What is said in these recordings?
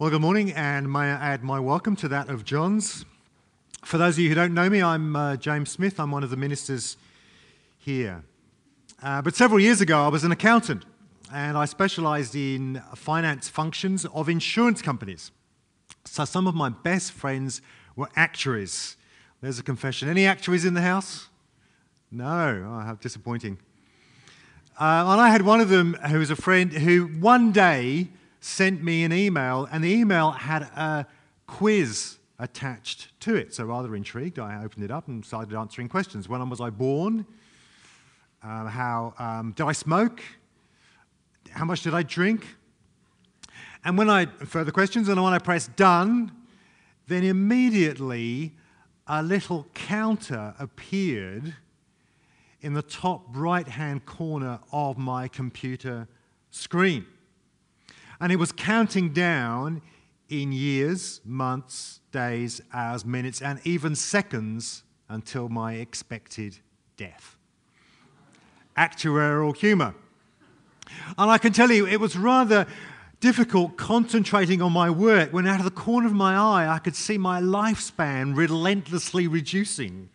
Well, good morning, and may I add my welcome to that of John's. For those of you who don't know me, I'm uh, James Smith. I'm one of the ministers here. Uh, but several years ago, I was an accountant, and I specialised in finance functions of insurance companies. So some of my best friends were actuaries. There's a confession. Any actuaries in the house? No, oh, how disappointing. Uh, and I had one of them who was a friend who one day sent me an email, and the email had a quiz attached to it. So, rather intrigued, I opened it up and started answering questions. When was I born? Uh, how um, did I smoke? How much did I drink? And when I further questions, and when I pressed done, then immediately a little counter appeared in the top right hand corner of my computer screen. And it was counting down in years, months, days, hours, minutes, and even seconds until my expected death. Actuarial humour. And I can tell you, it was rather difficult concentrating on my work when out of the corner of my eye I could see my lifespan relentlessly reducing.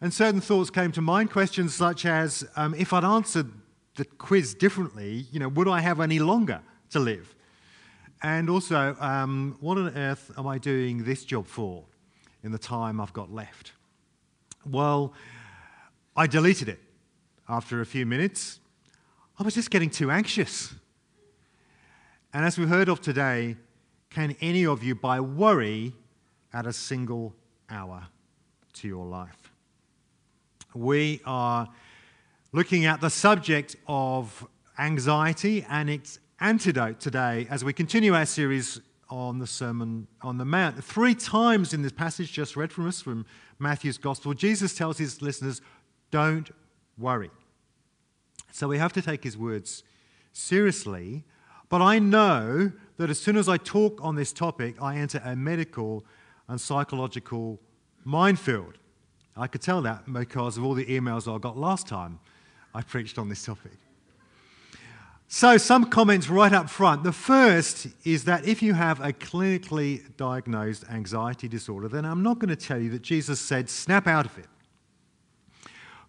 And certain thoughts came to mind, questions such as um, if I'd answered the quiz differently, you know, would I have any longer to live? And also, um, what on earth am I doing this job for in the time I've got left? Well, I deleted it after a few minutes. I was just getting too anxious. And as we heard of today, can any of you, by worry, add a single hour to your life? We are looking at the subject of anxiety and its antidote today as we continue our series on the Sermon on the Mount. Three times in this passage just read from us from Matthew's Gospel, Jesus tells his listeners, Don't worry. So we have to take his words seriously but I know that as soon as I talk on this topic, I enter a medical and psychological minefield. I could tell that because of all the emails I got last time I preached on this topic. So, some comments right up front. The first is that if you have a clinically diagnosed anxiety disorder, then I'm not going to tell you that Jesus said, snap out of it.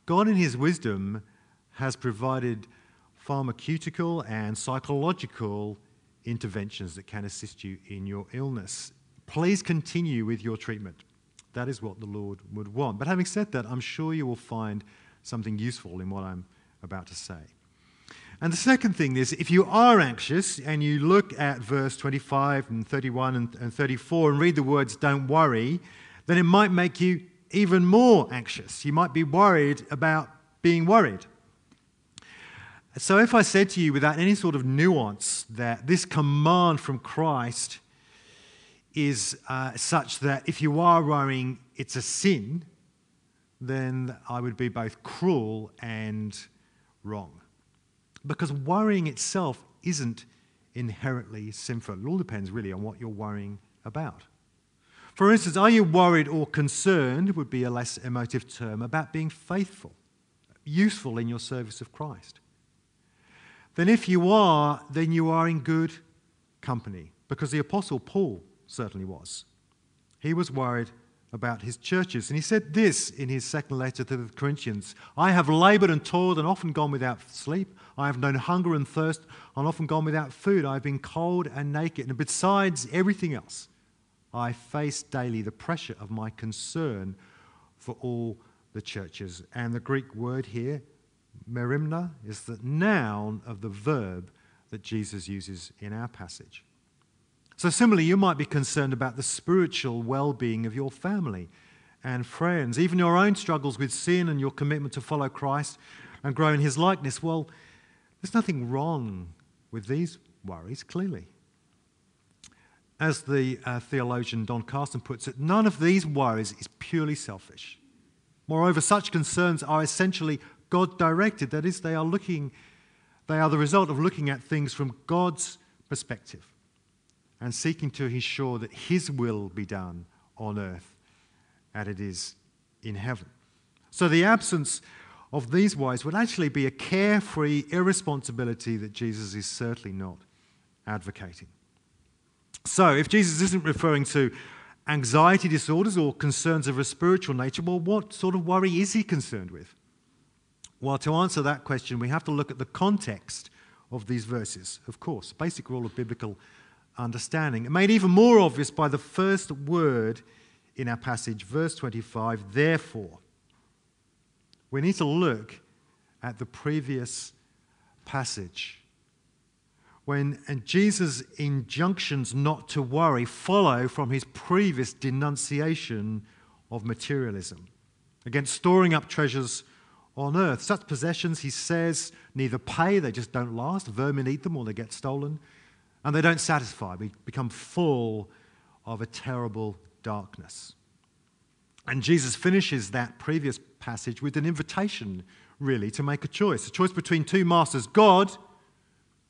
God, in His wisdom, has provided pharmaceutical and psychological interventions that can assist you in your illness. Please continue with your treatment. That is what the Lord would want. But having said that, I'm sure you will find something useful in what I'm about to say. And the second thing is if you are anxious and you look at verse 25 and 31 and, and 34 and read the words, don't worry, then it might make you even more anxious. You might be worried about being worried. So, if I said to you without any sort of nuance that this command from Christ is uh, such that if you are worrying, it's a sin, then I would be both cruel and wrong. Because worrying itself isn't inherently sinful. It all depends really on what you're worrying about. For instance, are you worried or concerned, would be a less emotive term, about being faithful, useful in your service of Christ? then if you are, then you are in good company. Because the Apostle Paul certainly was. He was worried about his churches. And he said this in his second letter to the Corinthians I have labored and toiled and often gone without sleep. I have known hunger and thirst and often gone without food. I have been cold and naked. And besides everything else, I face daily the pressure of my concern for all the churches. And the Greek word here merimna is the noun of the verb that Jesus uses in our passage. So, similarly, you might be concerned about the spiritual well being of your family and friends, even your own struggles with sin and your commitment to follow Christ and grow in his likeness. Well, there's nothing wrong with these worries, clearly. As the uh, theologian Don Carson puts it, none of these worries is purely selfish. Moreover, such concerns are essentially God directed. That is, they are looking, they are the result of looking at things from God's perspective and seeking to ensure that His will be done on earth as it is in heaven. So the absence of these worries would actually be a carefree irresponsibility that Jesus is certainly not advocating. So, if Jesus isn't referring to anxiety disorders or concerns of a spiritual nature, well, what sort of worry is he concerned with? Well, to answer that question, we have to look at the context of these verses, of course, basic rule of biblical understanding. Made even more obvious by the first word in our passage, verse 25, therefore. We need to look at the previous passage. When Jesus' injunctions not to worry follow from his previous denunciation of materialism against storing up treasures on earth. Such possessions, he says, neither pay, they just don't last. Vermin eat them or they get stolen. And they don't satisfy. We become full of a terrible darkness. And Jesus finishes that previous passage with an invitation, really, to make a choice a choice between two masters God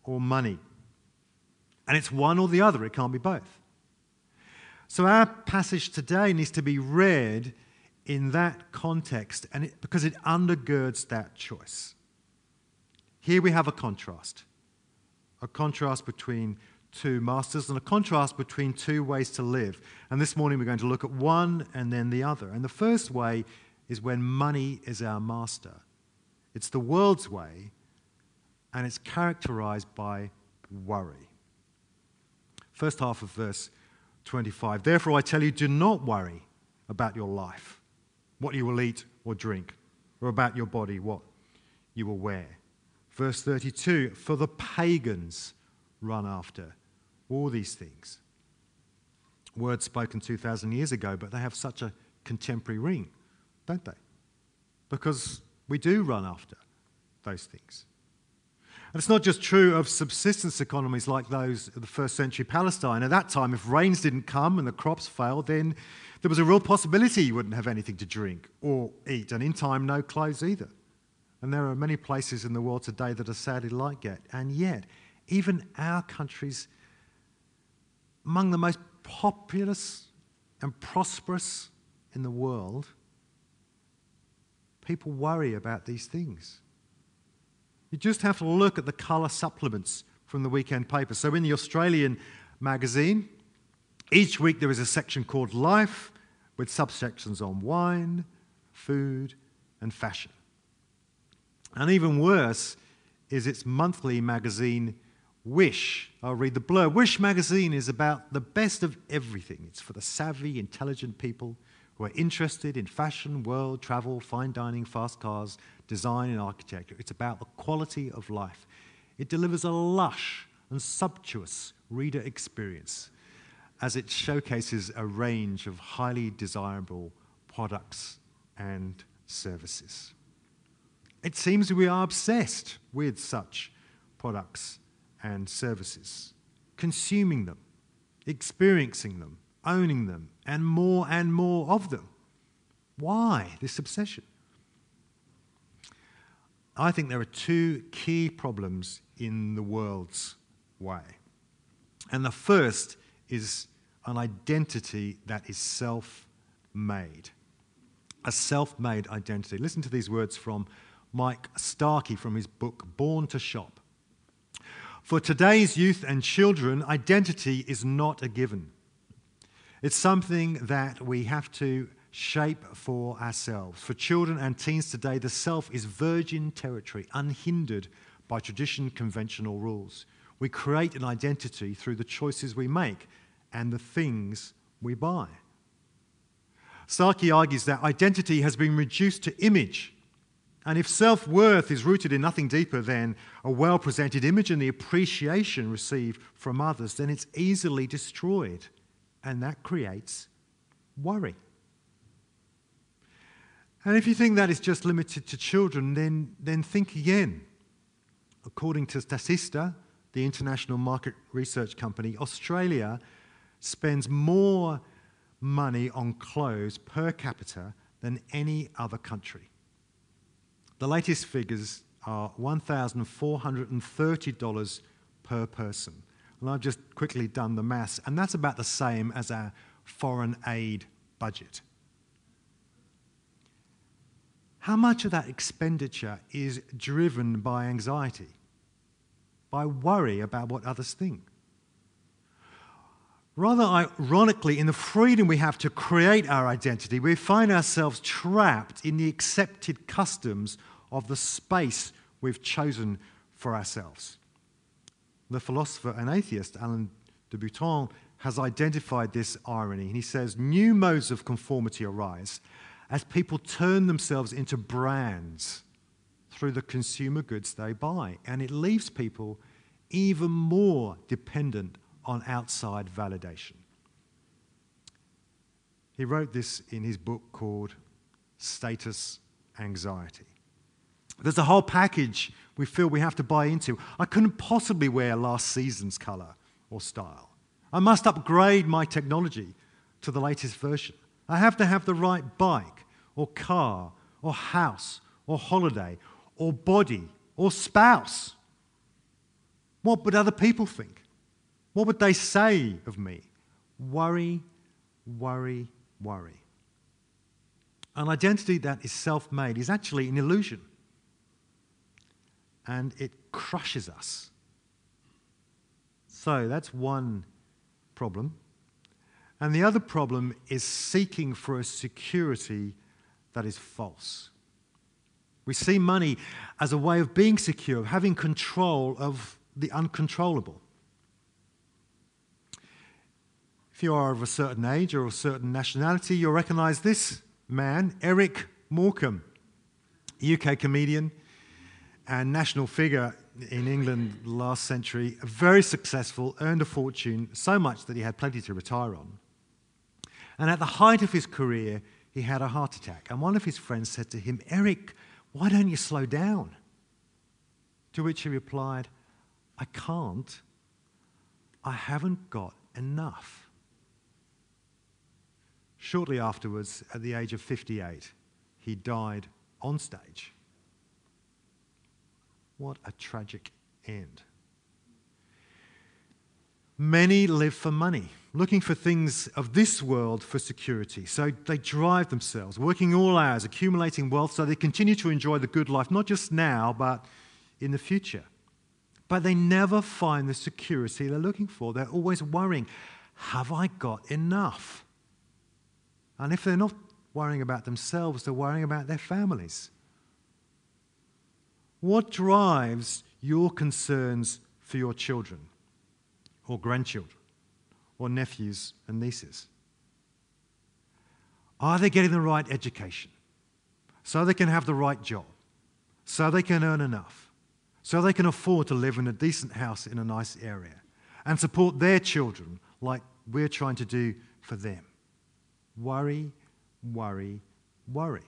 or money. And it's one or the other, it can't be both. So our passage today needs to be read in that context and it, because it undergirds that choice. Here we have a contrast a contrast between two masters and a contrast between two ways to live. And this morning we're going to look at one and then the other. And the first way is when money is our master, it's the world's way, and it's characterized by worry. First half of verse 25 Therefore I tell you, do not worry about your life what you will eat or drink, or about your body, what you will wear. Verse 32 For the pagans run after all these things. Words spoken 2,000 years ago, but they have such a contemporary ring, don't they? Because we do run after those things. And it's not just true of subsistence economies like those of the first century Palestine. At that time, if rains didn't come and the crops failed, then there was a real possibility you wouldn't have anything to drink or eat, and in time, no clothes either. And there are many places in the world today that are sadly like that. And yet, even our countries, among the most populous and prosperous in the world, people worry about these things. You just have to look at the colour supplements from the weekend paper. So, in the Australian magazine, each week there is a section called Life with subsections on wine, food, and fashion. And even worse is its monthly magazine, Wish. I'll read the blur. Wish magazine is about the best of everything. It's for the savvy, intelligent people who are interested in fashion, world, travel, fine dining, fast cars, design, and architecture. It's about the quality of life. It delivers a lush and sumptuous reader experience as it showcases a range of highly desirable products and services. It seems we are obsessed with such products and services, consuming them, experiencing them, owning them, and more and more of them. Why this obsession? I think there are two key problems in the world's way. And the first is an identity that is self made. A self made identity. Listen to these words from Mike Starkey from his book Born to Shop. For today's youth and children, identity is not a given. It's something that we have to shape for ourselves. For children and teens today, the self is virgin territory, unhindered by tradition, conventional rules. We create an identity through the choices we make and the things we buy. Starkey argues that identity has been reduced to image. And if self worth is rooted in nothing deeper than a well presented image and the appreciation received from others, then it's easily destroyed. And that creates worry. And if you think that is just limited to children, then, then think again. According to Statista, the international market research company, Australia spends more money on clothes per capita than any other country. The latest figures are $1,430 per person. And I've just quickly done the maths, and that's about the same as our foreign aid budget. How much of that expenditure is driven by anxiety, by worry about what others think? Rather ironically, in the freedom we have to create our identity, we find ourselves trapped in the accepted customs of the space we've chosen for ourselves. The philosopher and atheist Alain de Botton has identified this irony. And he says new modes of conformity arise as people turn themselves into brands through the consumer goods they buy. And it leaves people even more dependent on outside validation. He wrote this in his book called Status Anxiety. There's a whole package we feel we have to buy into. I couldn't possibly wear last season's colour or style. I must upgrade my technology to the latest version. I have to have the right bike or car or house or holiday or body or spouse. What would other people think? What would they say of me? Worry, worry, worry. An identity that is self made is actually an illusion. And it crushes us. So that's one problem. And the other problem is seeking for a security that is false. We see money as a way of being secure, of having control of the uncontrollable. If you are of a certain age or a certain nationality, you'll recognize this man, Eric Morecambe, UK comedian and national figure in England last century, very successful, earned a fortune, so much that he had plenty to retire on. And at the height of his career, he had a heart attack. And one of his friends said to him, Eric, why don't you slow down? To which he replied, I can't. I haven't got enough. Shortly afterwards, at the age of 58, he died on stage. What a tragic end. Many live for money, looking for things of this world for security. So they drive themselves, working all hours, accumulating wealth so they continue to enjoy the good life, not just now, but in the future. But they never find the security they're looking for. They're always worrying have I got enough? And if they're not worrying about themselves, they're worrying about their families. What drives your concerns for your children or grandchildren or nephews and nieces? Are they getting the right education so they can have the right job, so they can earn enough, so they can afford to live in a decent house in a nice area and support their children like we're trying to do for them? Worry, worry, worry.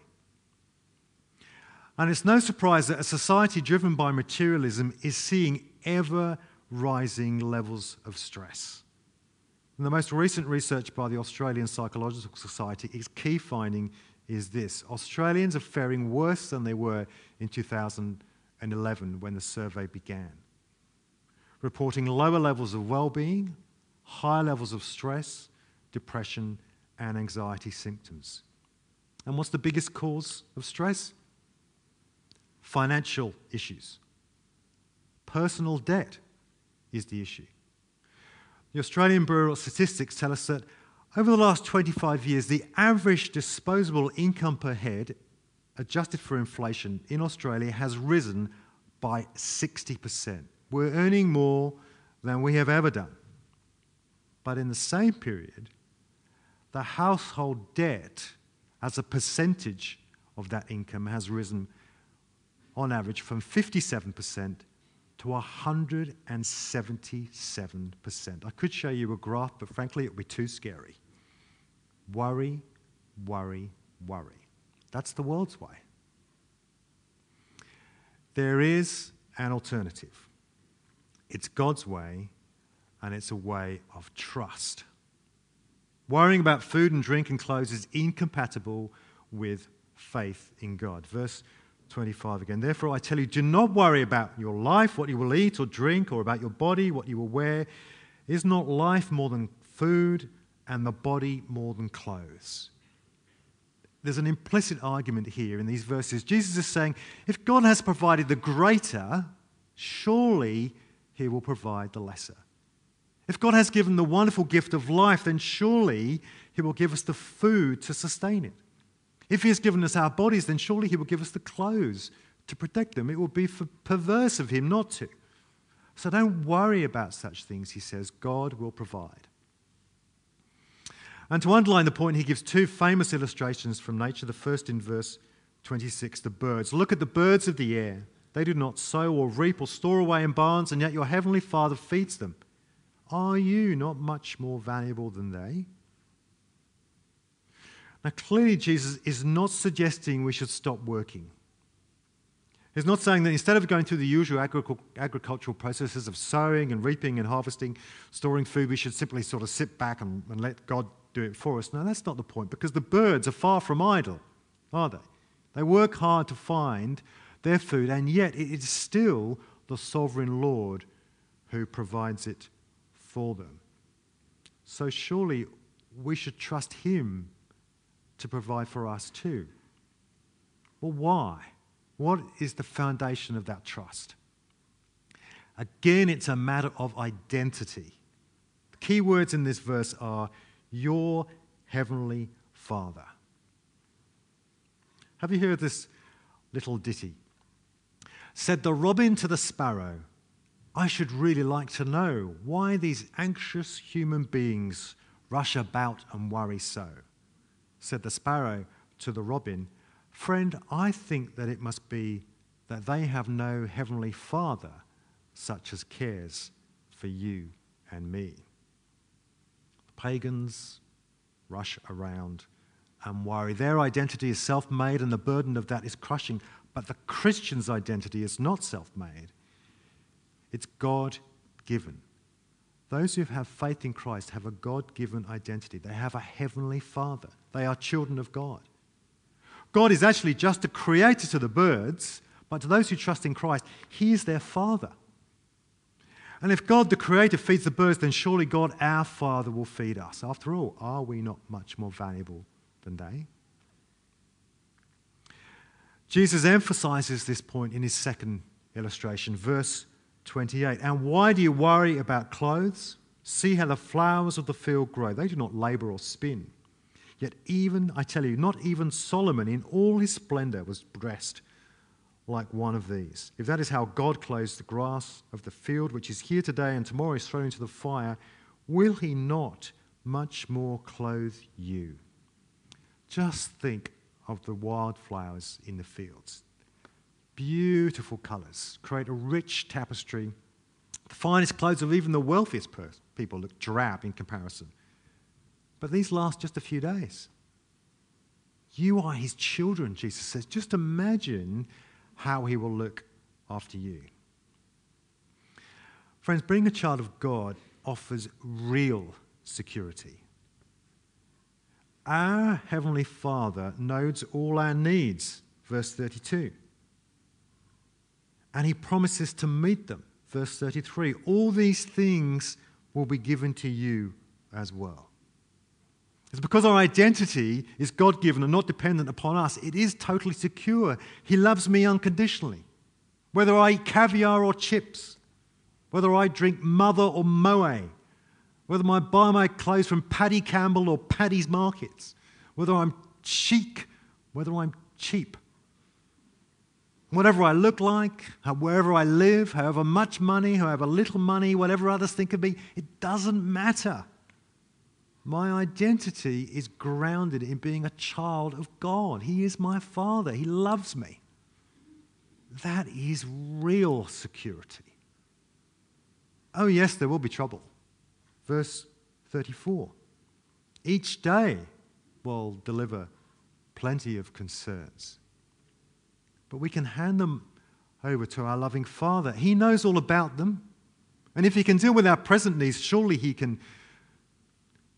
And it's no surprise that a society driven by materialism is seeing ever rising levels of stress. And the most recent research by the Australian Psychological Society, its key finding is this Australians are faring worse than they were in 2011 when the survey began, reporting lower levels of well being, higher levels of stress, depression, and anxiety symptoms. And what's the biggest cause of stress? Financial issues. Personal debt is the issue. The Australian Bureau of Statistics tell us that over the last 25 years, the average disposable income per head, adjusted for inflation, in Australia has risen by 60%. We're earning more than we have ever done. But in the same period, the household debt as a percentage of that income has risen on average from 57% to 177%. I could show you a graph, but frankly, it would be too scary. Worry, worry, worry. That's the world's way. There is an alternative. It's God's way, and it's a way of trust. Worrying about food and drink and clothes is incompatible with faith in God. Verse 25 again. Therefore, I tell you, do not worry about your life, what you will eat or drink, or about your body, what you will wear. Is not life more than food, and the body more than clothes? There's an implicit argument here in these verses. Jesus is saying, if God has provided the greater, surely he will provide the lesser. If God has given the wonderful gift of life, then surely He will give us the food to sustain it. If He has given us our bodies, then surely He will give us the clothes to protect them. It would be perverse of Him not to. So don't worry about such things, He says. God will provide. And to underline the point, he gives two famous illustrations from nature. The first in verse 26, the birds. Look at the birds of the air. They do not sow or reap or store away in barns, and yet your heavenly Father feeds them. Are you not much more valuable than they? Now, clearly, Jesus is not suggesting we should stop working. He's not saying that instead of going through the usual agricultural processes of sowing and reaping and harvesting, storing food, we should simply sort of sit back and, and let God do it for us. No, that's not the point because the birds are far from idle, are they? They work hard to find their food, and yet it is still the sovereign Lord who provides it for them. So surely we should trust Him to provide for us too. Well, why? What is the foundation of that trust? Again, it's a matter of identity. The key words in this verse are your heavenly Father. Have you heard this little ditty? Said the robin to the sparrow, I should really like to know why these anxious human beings rush about and worry so. Said the sparrow to the robin, Friend, I think that it must be that they have no heavenly Father such as cares for you and me. Pagans rush around and worry. Their identity is self made, and the burden of that is crushing. But the Christian's identity is not self made, it's God given. Those who have faith in Christ have a God given identity. They have a heavenly Father. They are children of God. God is actually just a creator to the birds, but to those who trust in Christ, He is their Father. And if God the Creator feeds the birds, then surely God our Father will feed us. After all, are we not much more valuable than they? Jesus emphasizes this point in his second illustration, verse 28. And why do you worry about clothes? See how the flowers of the field grow. They do not labor or spin. Yet, even, I tell you, not even Solomon in all his splendor was dressed like one of these. If that is how God clothes the grass of the field, which is here today and tomorrow is thrown into the fire, will he not much more clothe you? Just think of the wildflowers in the fields. Beautiful colors create a rich tapestry. The finest clothes of even the wealthiest people look drab in comparison. But these last just a few days. You are his children, Jesus says. Just imagine how he will look after you. Friends, being a child of God offers real security. Our Heavenly Father knows all our needs, verse 32. And He promises to meet them, verse 33. All these things will be given to you as well. It's because our identity is God given and not dependent upon us. It is totally secure. He loves me unconditionally. Whether I eat caviar or chips, whether I drink mother or moe, whether I buy my clothes from Paddy Campbell or Paddy's Markets, whether I'm chic, whether I'm cheap. Whatever I look like, wherever I live, however much money, however little money, whatever others think of me, it doesn't matter. My identity is grounded in being a child of God. He is my Father, He loves me. That is real security. Oh, yes, there will be trouble. Verse 34 Each day will deliver plenty of concerns, but we can hand them over to our loving Father. He knows all about them. And if He can deal with our present needs, surely He can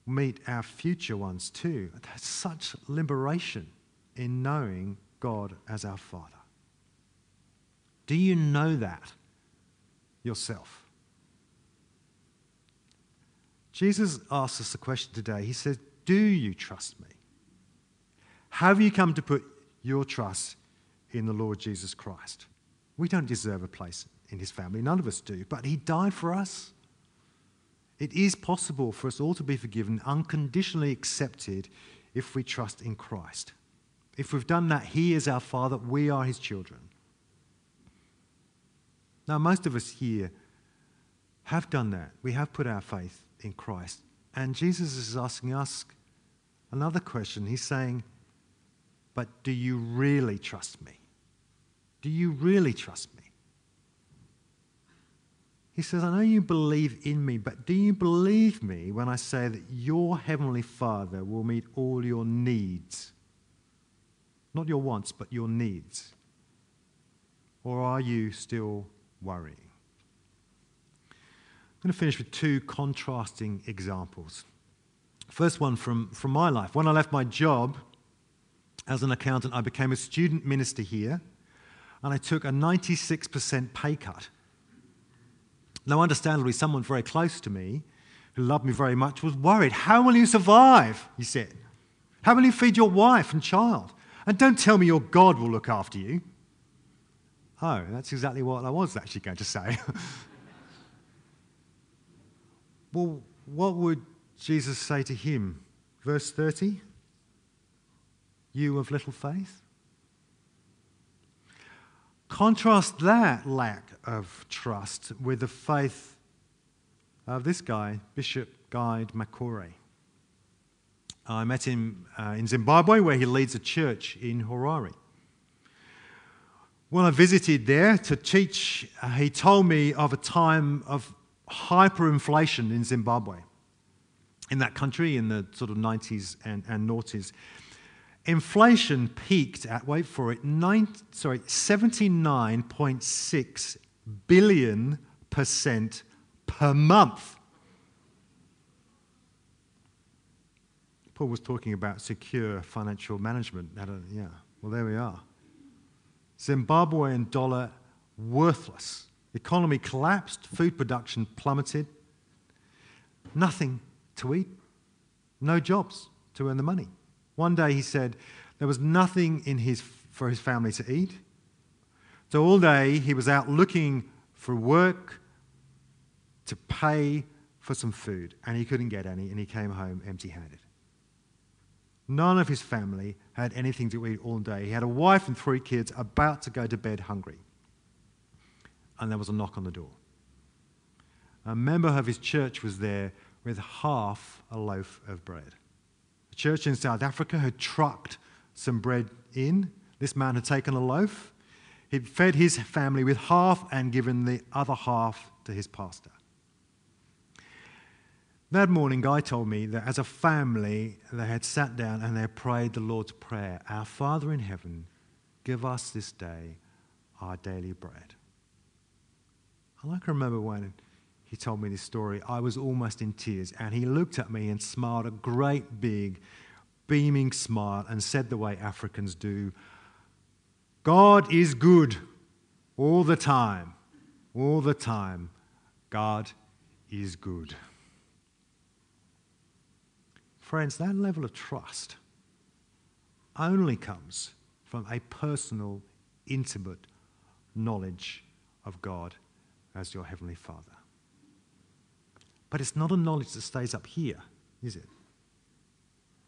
meet our future ones too. There's such liberation in knowing God as our Father. Do you know that yourself? Jesus asks us a question today. He says, Do you trust me? Have you come to put your trust in the Lord Jesus Christ? We don't deserve a place in his family, none of us do, but he died for us. It is possible for us all to be forgiven, unconditionally accepted, if we trust in Christ. If we've done that, He is our Father, we are His children. Now, most of us here have done that. We have put our faith in Christ. And Jesus is asking us another question. He's saying, But do you really trust me? Do you really trust me? He says, I know you believe in me, but do you believe me when I say that your heavenly Father will meet all your needs? Not your wants, but your needs. Or are you still worrying? I'm going to finish with two contrasting examples. First one from, from my life. When I left my job as an accountant, I became a student minister here, and I took a 96% pay cut. Now, understandably, someone very close to me who loved me very much was worried. How will you survive? He said. How will you feed your wife and child? And don't tell me your God will look after you. Oh, that's exactly what I was actually going to say. well, what would Jesus say to him? Verse 30 You of little faith? Contrast that lack of trust with the faith of this guy, Bishop Guy Makaroi. I met him uh, in Zimbabwe, where he leads a church in Harare. When I visited there to teach, uh, he told me of a time of hyperinflation in Zimbabwe, in that country in the sort of 90s and, and noughties. Inflation peaked at, wait for it, nine, sorry, 79.6 billion percent per month. Paul was talking about secure financial management. Uh, yeah, well, there we are. Zimbabwean dollar worthless. Economy collapsed, food production plummeted. Nothing to eat, no jobs to earn the money. One day he said there was nothing in his, for his family to eat. So all day he was out looking for work to pay for some food, and he couldn't get any, and he came home empty handed. None of his family had anything to eat all day. He had a wife and three kids about to go to bed hungry. And there was a knock on the door. A member of his church was there with half a loaf of bread. A church in South Africa had trucked some bread in. This man had taken a loaf. He'd fed his family with half and given the other half to his pastor. That morning, Guy told me that as a family, they had sat down and they prayed the Lord's Prayer Our Father in heaven, give us this day our daily bread. I can remember when he told me this story, I was almost in tears. And he looked at me and smiled a great big, beaming smile and said the way Africans do God is good all the time. All the time. God is good. Friends, that level of trust only comes from a personal, intimate knowledge of God as your Heavenly Father. But it's not a knowledge that stays up here, is it?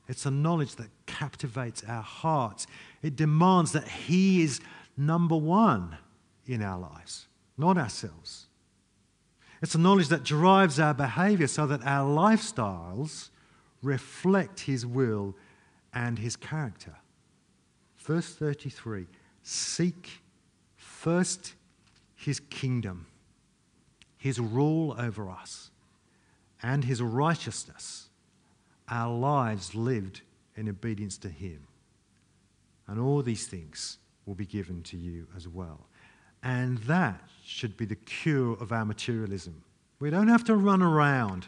It's a knowledge that captivates our hearts. It demands that He is number one in our lives, not ourselves. It's a knowledge that drives our behavior so that our lifestyles reflect His will and His character. Verse 33 Seek first His kingdom, His rule over us and his righteousness, our lives lived in obedience to him. And all these things will be given to you as well. And that should be the cure of our materialism. We don't have to run around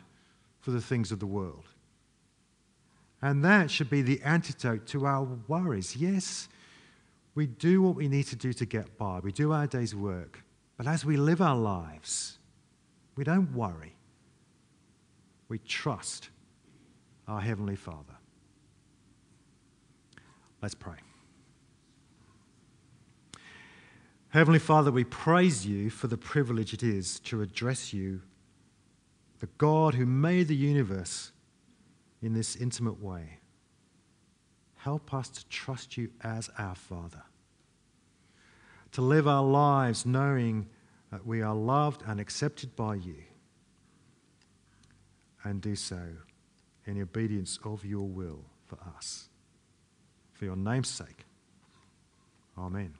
for the things of the world. And that should be the antidote to our worries. Yes, we do what we need to do to get by, we do our day's work. But as we live our lives, we don't worry we trust our Heavenly Father. Let's pray. Heavenly Father, we praise you for the privilege it is to address you the God who made the universe in this intimate way, help us to trust you as our Father, to live our lives knowing that we are loved and accepted by you, and do so in obedience of your will for us. For your name's sake. Amen.